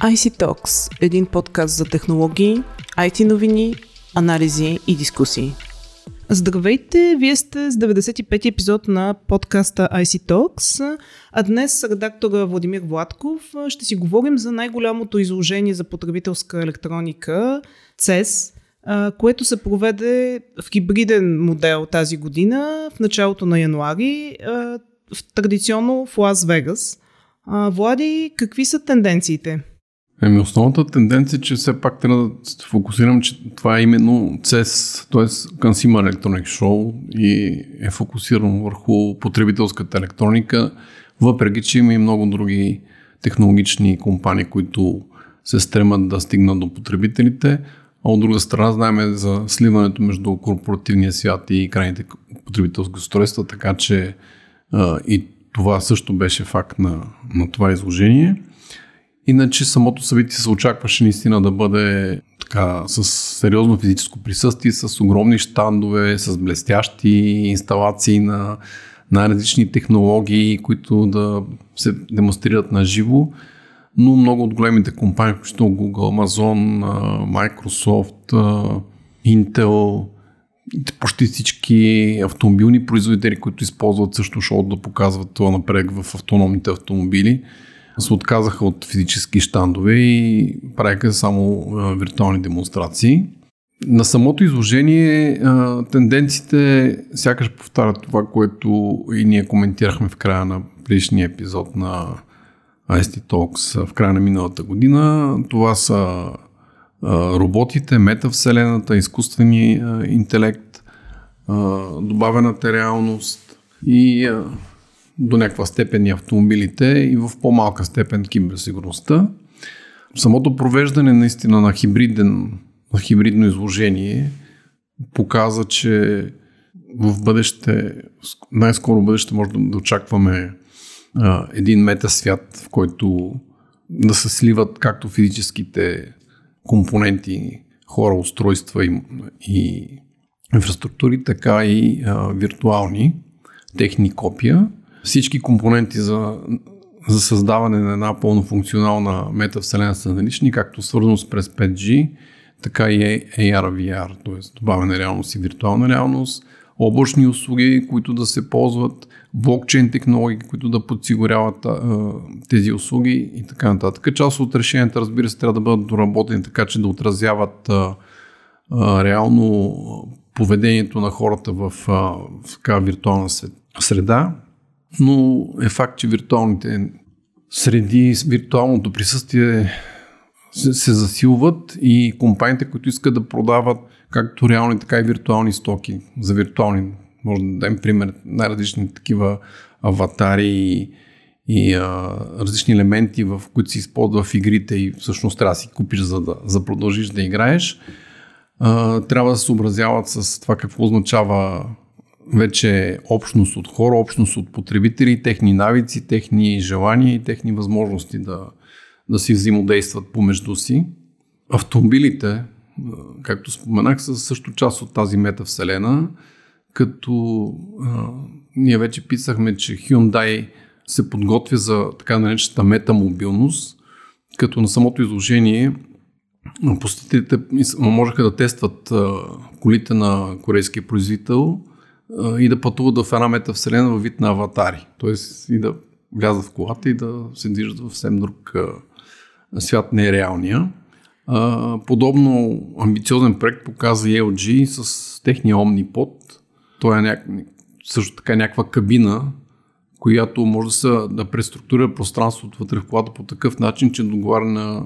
IC Talks – един подкаст за технологии, IT новини, анализи и дискусии. Здравейте, вие сте с 95 епизод на подкаста IC Talks, а днес с редактора Владимир Владков ще си говорим за най-голямото изложение за потребителска електроника CES, което се проведе в хибриден модел тази година в началото на януари, традиционно в Лас Вегас. Влади, какви са тенденциите? Еми, основната тенденция е, че все пак трябва да се фокусирам, че това е именно CES, т.е. Consumer Electronic Show и е фокусирано върху потребителската електроника, въпреки че има и много други технологични компании, които се стремат да стигнат до потребителите, а от друга страна знаем за сливането между корпоративния свят и крайните потребителски устройства, така че а, и това също беше факт на, на това изложение. Иначе самото събитие се очакваше наистина да бъде така, с сериозно физическо присъствие, с огромни щандове, с блестящи инсталации на най-различни технологии, които да се демонстрират на живо. Но много от големите компании, включително Google, Amazon, Microsoft, Intel, почти всички автомобилни производители, които използват също шоу да показват това напред в автономните автомобили, се отказаха от физически щандове и правиха само виртуални демонстрации. На самото изложение тенденциите сякаш повтарят това, което и ние коментирахме в края на предишния епизод на IST Talks в края на миналата година. Това са роботите, метавселената, изкуствения интелект, добавената реалност и до някаква степен и автомобилите и в по-малка степен киберсигурността. Самото провеждане наистина на, хибриден, на хибридно изложение показа, че в бъдеще, най-скоро бъдеще може да очакваме а, един метасвят, в който да се сливат както физическите компоненти, хора, устройства и, и инфраструктури, така и а, виртуални техни копия всички компоненти за, за създаване на една пълнофункционална метавселена са налични, както свързано с през 5G, така и AR, VR, т.е. добавена реалност и виртуална реалност, облачни услуги, които да се ползват, блокчейн технологии, които да подсигуряват тези услуги и така нататък. Част от решенията, разбира се, трябва да бъдат доработени така, че да отразяват а, а, реално поведението на хората в, а, в така виртуална среда но е факт, че виртуалните среди, виртуалното присъствие се, се засилват и компаниите, които искат да продават както реални, така и виртуални стоки за виртуални, може да дадем пример, най-различни такива аватари и, и а, различни елементи, в които се използва в игрите и всъщност трябва да си купиш, за да за продължиш да играеш. А, трябва да се съобразяват с това какво означава вече общност от хора, общност от потребители, техни навици, техни желания и техни възможности да, да си взаимодействат помежду си. Автомобилите, както споменах, са също част от тази метавселена, като а, ние вече писахме, че Hyundai се подготвя за така наречената метамобилност, като на самото изложение посетителите можеха да тестват а, колите на корейския производител и да пътуват в една метавселена във вид на аватари. Тоест и да влязат в колата и да се движат в съвсем друг свят, не е реалния. Подобно амбициозен проект показа LG с техния Omnipod. Той е няк... също така някаква кабина, която може да, се, да преструктурира пространството вътре в колата по такъв начин, че договаря на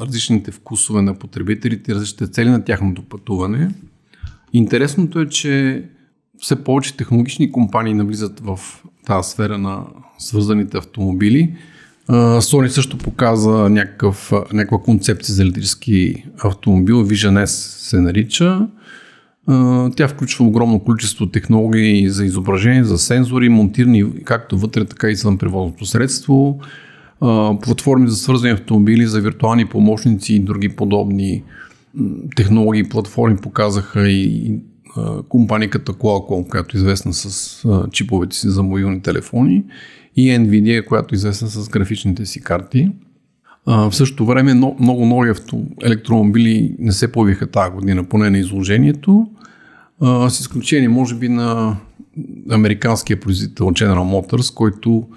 различните вкусове на потребителите различните цели на тяхното пътуване. Интересното е, че все повече технологични компании навлизат в тази сфера на свързаните автомобили. Sony също показа някакъв, някаква концепция за електрически автомобил, Vision S се нарича. Тя включва огромно количество технологии за изображение, за сензори, монтирани както вътре, така и извън превозното средство, платформи за свързани автомобили, за виртуални помощници и други подобни технологии платформи показаха и компания като Qualcomm, която е известна с чиповете си за мобилни телефони и Nvidia, която е известна с графичните си карти. А, в същото време но, много нови авто, електромобили не се появиха тази година, поне на изложението, а, с изключение може би на американския производител General Motors, който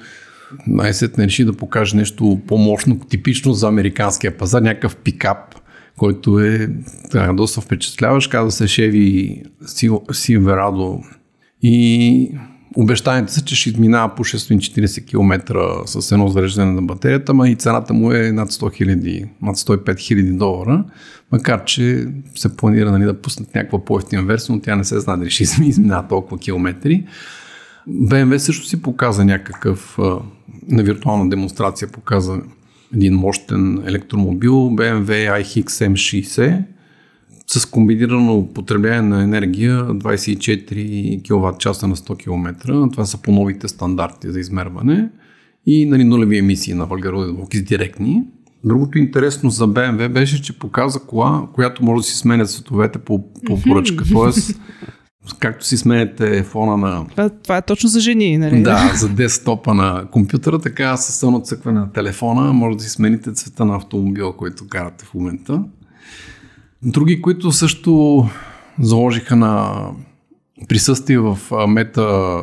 най-сетне реши да покаже нещо по-мощно, типично за американския пазар, някакъв пикап, който е да, доста впечатляващ, казва се Chevy Silverado и обещанията са, че ще изминава по 640 км с едно зареждане на батерията, ма и цената му е над 100 000, над 105 000 долара, макар че се планира нали, да пуснат някаква по-ефтина версия, но тя не се знае дали ще изминава толкова километри. BMW също си показа някакъв, на виртуална демонстрация показа един мощен електромобил, BMW iX M60, с комбинирано потребление на енергия 24 кВт часа на 100 км. Това са по новите стандарти за измерване и нали, нулеви емисии на въглероден двуокис директни. Другото интересно за BMW беше, че показа кола, която може да си сменя цветовете по, по поръчка. Тоест, както си сменяте фона на... Това, това е точно за жени, нали? Да, за десктопа на компютъра, така с едно цъкване на телефона може да си смените цвета на автомобила, който карате в момента. Други, които също заложиха на присъствие в мета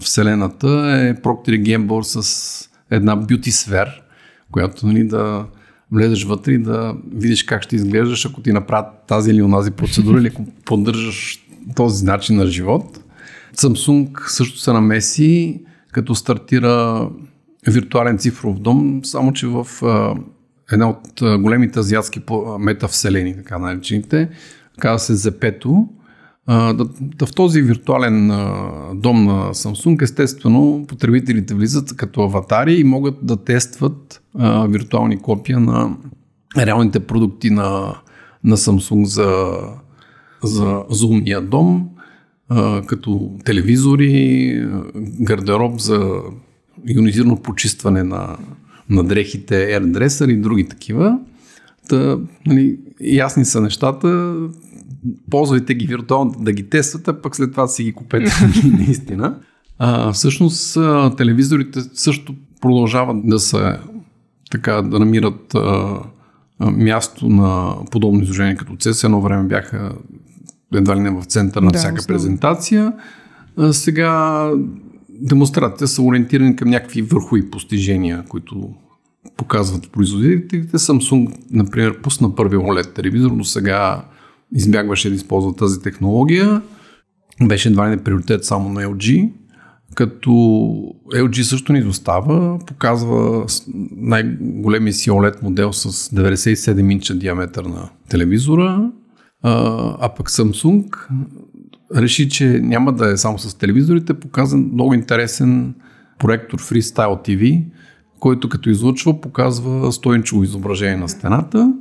вселената е Procter Gamble с една бюти сфер, която нали, да влезеш вътре и да видиш как ще изглеждаш, ако ти направят тази или онази процедура, или ако поддържаш този начин на живот. Samsung също се намеси, като стартира виртуален цифров дом, само че в една от големите азиатски метавселени, така наречените, казва се Зепето. В този виртуален дом на Samsung, естествено, потребителите влизат като аватари и могат да тестват виртуални копия на реалните продукти на, на Samsung за, за, за умния дом, като телевизори, гардероб за ионизирано почистване на, на дрехите, AirDresser и други такива. Та, нали, ясни са нещата, ползвайте ги виртуално да ги тествате, пък след това си ги купете наистина. А, всъщност телевизорите също продължават да се така да намират а, място на подобно изложение като CES. Едно време бяха едва ли не в център на да, всяка основно. презентация. А, сега демонстрациите са ориентирани към някакви върхови постижения, които показват производителите. Samsung, например, пусна първи OLED телевизор, но сега избягваше да използва тази технология. Беше едва ли не приоритет само на LG, като LG също не изостава, показва най-големия си OLED модел с 97 инча диаметър на телевизора, а, пък Samsung реши, че няма да е само с телевизорите, показа много интересен проектор Freestyle TV, който като излъчва показва стоинчево изображение на стената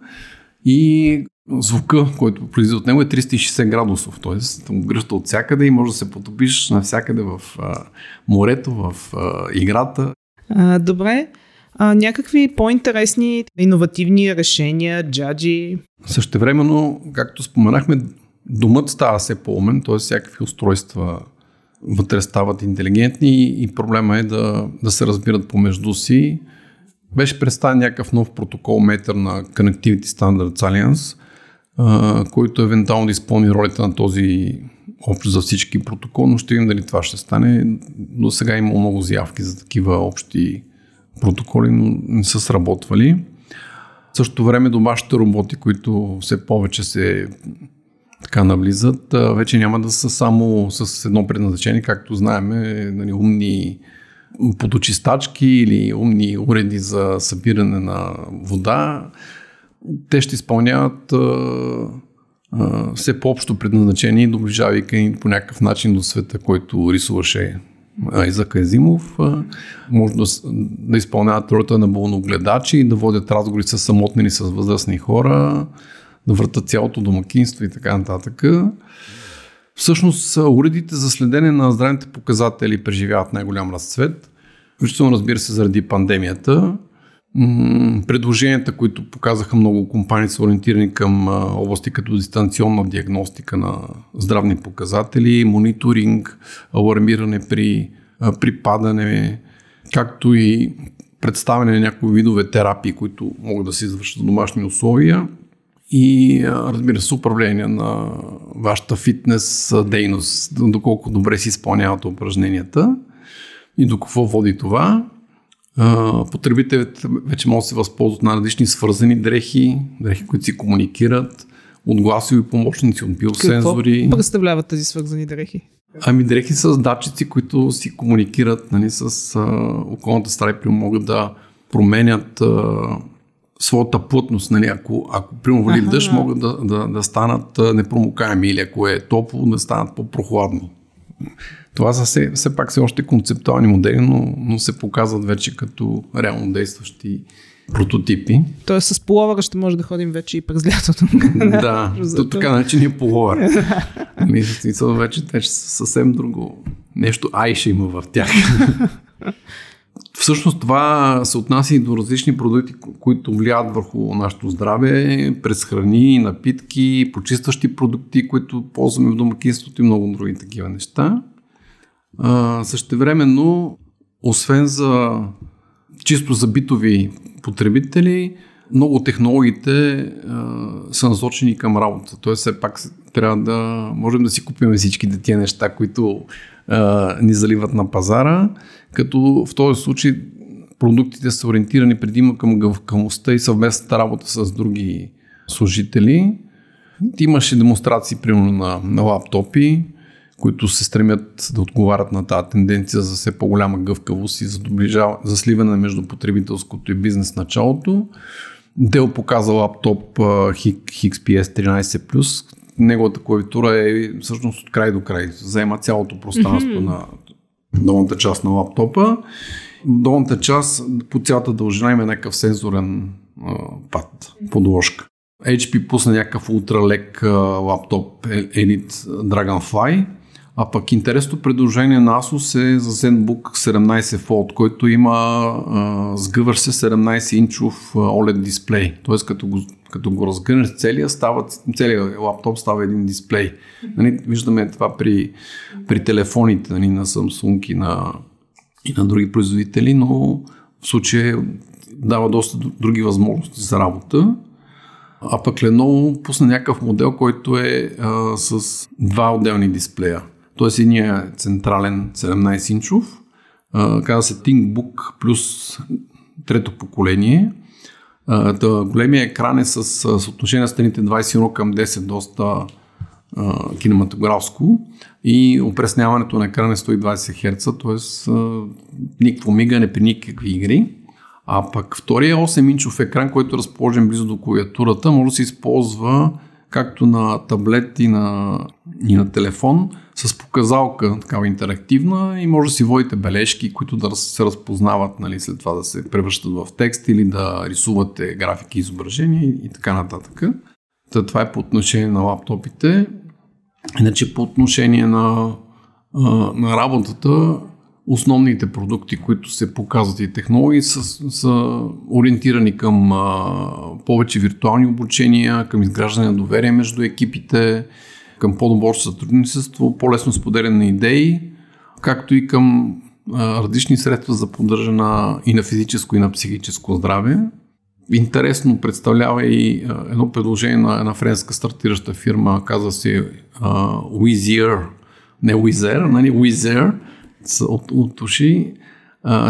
и звука, който произлиза от него е 360 градусов, т.е. гръща от всякъде и може да се потопиш навсякъде в а, морето, в а, играта. А, добре. А, някакви по-интересни, иновативни решения, джаджи? Същевременно, както споменахме, Домът става все по-умен, т.е. всякакви устройства вътре стават интелигентни и проблема е да, да се разбират помежду си. Беше представен някакъв нов протокол метър на Connectivity Standards Alliance, а, който евентуално да изпълни ролята на този общ за всички протокол, но ще видим дали това ще стане. До сега има много заявки за такива общи протоколи, но не са сработвали. В същото време домашните роботи, които все повече се така навлизат, вече няма да са само с едно предназначение, както знаем, нали, умни подочистачки или умни уреди за събиране на вода. Те ще изпълняват все по-общо предназначение, доближавайки по някакъв начин до света, който рисуваше Айзак Езимов. Може да, да изпълняват ролята на болногледачи да водят разговори с самотни или с възрастни хора да въртат цялото домакинство и така нататък. Всъщност, уредите за следене на здравните показатели преживяват най-голям разцвет. Включително, разбира се, заради пандемията. Предложенията, които показаха много компании, са ориентирани към области като дистанционна диагностика на здравни показатели, мониторинг, алармиране при, падане, както и представяне на някои видове терапии, които могат да се извършат в домашни условия и разбира се управление на вашата фитнес дейност, доколко добре си изпълнявате упражненията и до какво води това. Потребителите вече могат да се възползват на различни свързани дрехи, дрехи, които си комуникират, от гласови помощници, от биосензори. Какво представляват тези свързани дрехи? Ами дрехи с датчици, които си комуникират нали, с а, околната среда и могат да променят а, своята плътност. Нали, ако, ако примерно вали дъжд, могат да, да, да станат непромокаеми или ако е топло, да станат по-прохладни. Това са все, все пак все още концептуални модели, но, но се показват вече като реално действащи прототипи. Тоест с половъра ще може да ходим вече и през лятото. да, то така наречения половър. Ами, смисъл вече, вече съвсем друго. Нещо ай ще има в тях. Всъщност това се отнася и до различни продукти, които влияят върху нашето здраве, през храни, напитки, почистващи продукти, които ползваме в домакинството и много други такива неща. А, същевременно, освен за чисто за битови потребители, много технологиите а, са насочени към работа. Тоест, все пак трябва да можем да си купим всичките тия неща, които а, ни заливат на пазара, като в този случай продуктите са ориентирани предимно към гъвкавостта и съвместната работа с други служители. Имаше демонстрации, примерно, на, на лаптопи, които се стремят да отговарят на тази тенденция за все по-голяма гъвкавост и за, доближава, за сливане между потребителското и бизнес началото. Дел показа лаптоп XPS 13+. Неговата клавиатура е всъщност от край до край. Заема цялото пространство mm-hmm. на долната част на лаптопа. В долната част по цялата дължина има някакъв сензорен а, пад, подложка. HP пусна някакъв ултралек лаптоп Elite Dragonfly, а пък интересното предложение на Asus е за ZenBook 17 Fold, който има а, сгъващ се 17-инчов OLED дисплей. Тоест като го, като го разгърнеш целия, става, целият лаптоп става един дисплей. Нали, виждаме това при, при телефоните нали, на Samsung и на, и на други производители, но в случая дава доста други възможности за работа. А пък Lenovo пусна някакъв модел, който е а, с два отделни дисплея. Тоест единия е централен 17-инчов, казва се ThinkBook плюс трето поколение. Големия екран е с съотношение на стените 21 към 10, доста кинематографско и опресняването на екрана е 120 Hz, т.е. никакво мигане при никакви игри. А пък втория 8-инчов екран, който е разположен близо до клавиатурата, може да се използва както на таблет и на, и на телефон, с показалка такава интерактивна и може да си водите бележки, които да се разпознават, нали, след това да се превръщат в текст или да рисувате графики, изображения и, така нататък. Та, това е по отношение на лаптопите. Иначе по отношение на, на работата, основните продукти, които се показват и технологии са, са ориентирани към а, повече виртуални обучения, към изграждане на доверие между екипите, към по-добро сътрудничество, по-лесно споделяне на идеи, както и към различни средства за поддържане и на физическо и на психическо здраве. Интересно представлява и едно предложение на една френска стартираща фирма, казва се Wizier, не Wizer, нали, Wizer, от, от уши,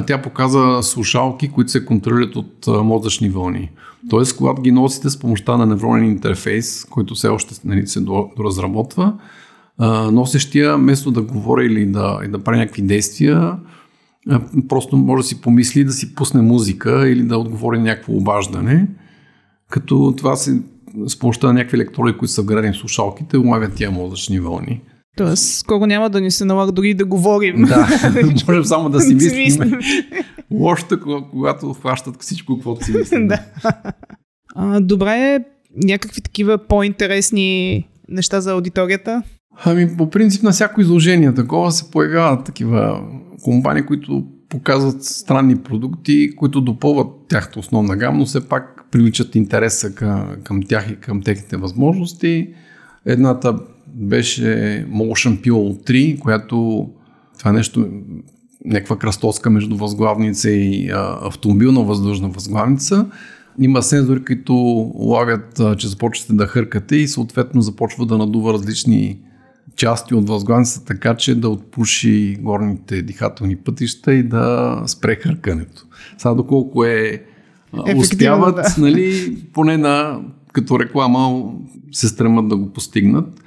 тя показа слушалки, които се контролират от мозъчни вълни. Тоест, когато ги носите с помощта на невронен интерфейс, който все още нали, се доразработва, носещия, вместо да говори или да, и да прави някакви действия, просто може да си помисли да си пусне музика или да отговори някакво обаждане, като това се с помощта на някакви електроди, които са вградени в слушалките, улавят тия мозъчни вълни. Тоест, скоро няма да ни се налага дори да говорим. Да, можем само да си мислим. Лошото, когато хващат всичко, каквото си мислим. да. А, добре, някакви такива по-интересни неща за аудиторията? Ами, по принцип на всяко изложение такова се появяват такива компании, които показват странни продукти, които допълват тяхната основна гама, но все пак привличат интереса към, към тях и към техните възможности. Едната беше Motion Pillow 3, която това нещо някаква кръстоска между възглавница и а, автомобилна въздушна възглавница. Има сензори, които лавят, а, че започвате да хъркате и съответно започва да надува различни части от възглавницата, така че да отпуши горните дихателни пътища и да спре хъркането. Сега доколко е успяват, да. нали, поне на, като реклама се стремат да го постигнат.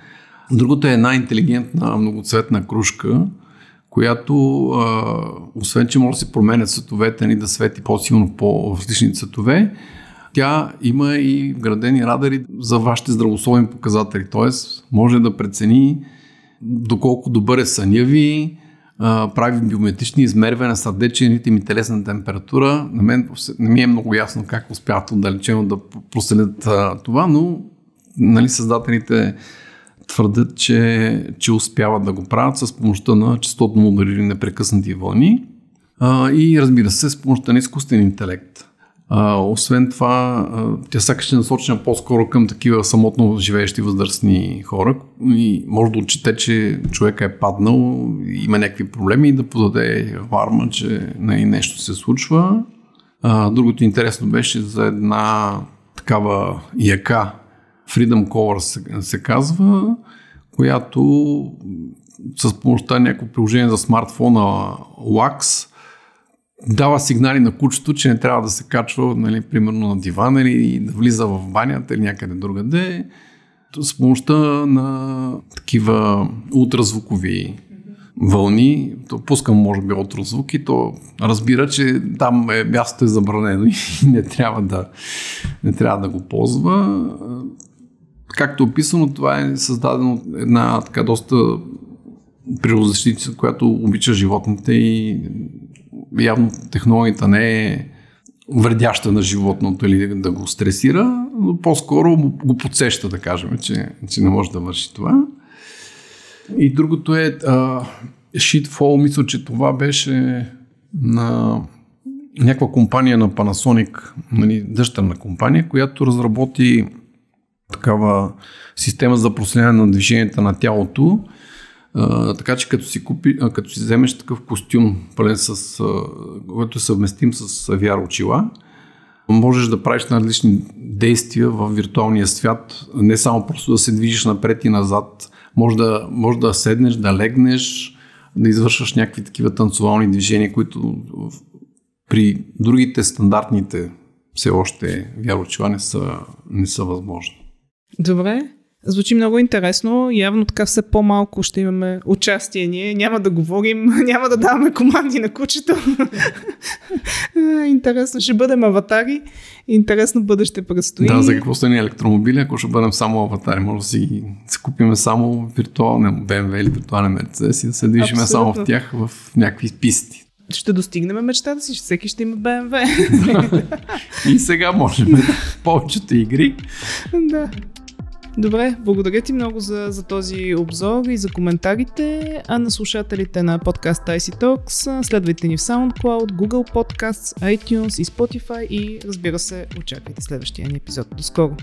Другото е една интелигентна многоцветна кружка, която, а, освен че може да се променят цветовете ни, да свети по-силно по различни цветове, тя има и вградени радари за вашите здравословни показатели. Т.е. може да прецени доколко добър е съня ви, прави биометрични измервания, сърдечен ритъм и телесна температура. На мен не ми е много ясно как успяват отдалечено да проследят това, но нали, създателите твърдят, че, че успяват да го правят с помощта на частотно модерирани непрекъснати вълни а, и разбира се с помощта на изкуствен интелект. А, освен това, а, тя сякаш е насочена по-скоро към такива самотно живеещи възрастни хора и може да отчете, че човека е паднал, има някакви проблеми и да подаде варма, че не, нещо се случва. А, другото интересно беше за една такава яка Freedom Cover се, се казва, която с помощта на някакво приложение за смартфона Wax дава сигнали на кучето, че не трябва да се качва, нали, примерно на диван или да влиза в банята или някъде другаде. С помощта на такива ултразвукови вълни, то пускам може би ултразвуки, то разбира, че там е, мястото е забранено и не трябва да, не трябва да го ползва. Както е описано, това е създадено една така доста природозащитница, която обича животните и явно технологията не е вредяща на животното или да го стресира, но по-скоро го подсеща, да кажем, че, че не може да върши това. И другото е а, Shitfall, мисля, че това беше на някаква компания на Panasonic, нали, дъщерна компания, която разработи такава система за проследяване на движенията на тялото. А, така че като си, купи, а, като си вземеш такъв костюм, пълен с, а, който е съвместим с VR очила, можеш да правиш различни действия в виртуалния свят, не само просто да се движиш напред и назад, може да, може да седнеш, да легнеш, да извършваш някакви такива танцовални движения, които при другите стандартните все още VR не са, не са възможни. Добре, Звучи много интересно. Явно така все по-малко ще имаме участие ние. Няма да говорим, няма да даваме команди на кучето. интересно, ще бъдем аватари. Интересно бъдеще предстои. Да, за какво са ни електромобили, ако ще бъдем само аватари? Може да си, си купиме само виртуален BMW или виртуален Mercedes и да се движиме само в тях в някакви писти ще достигнем мечтата си, всеки ще има BMW. и сега можем повечето игри. да. Добре, благодаря ти много за, за този обзор и за коментарите. А на слушателите на подкаст IC Talks следвайте ни в SoundCloud, Google Podcasts, iTunes и Spotify и разбира се, очаквайте следващия ни епизод. До скоро!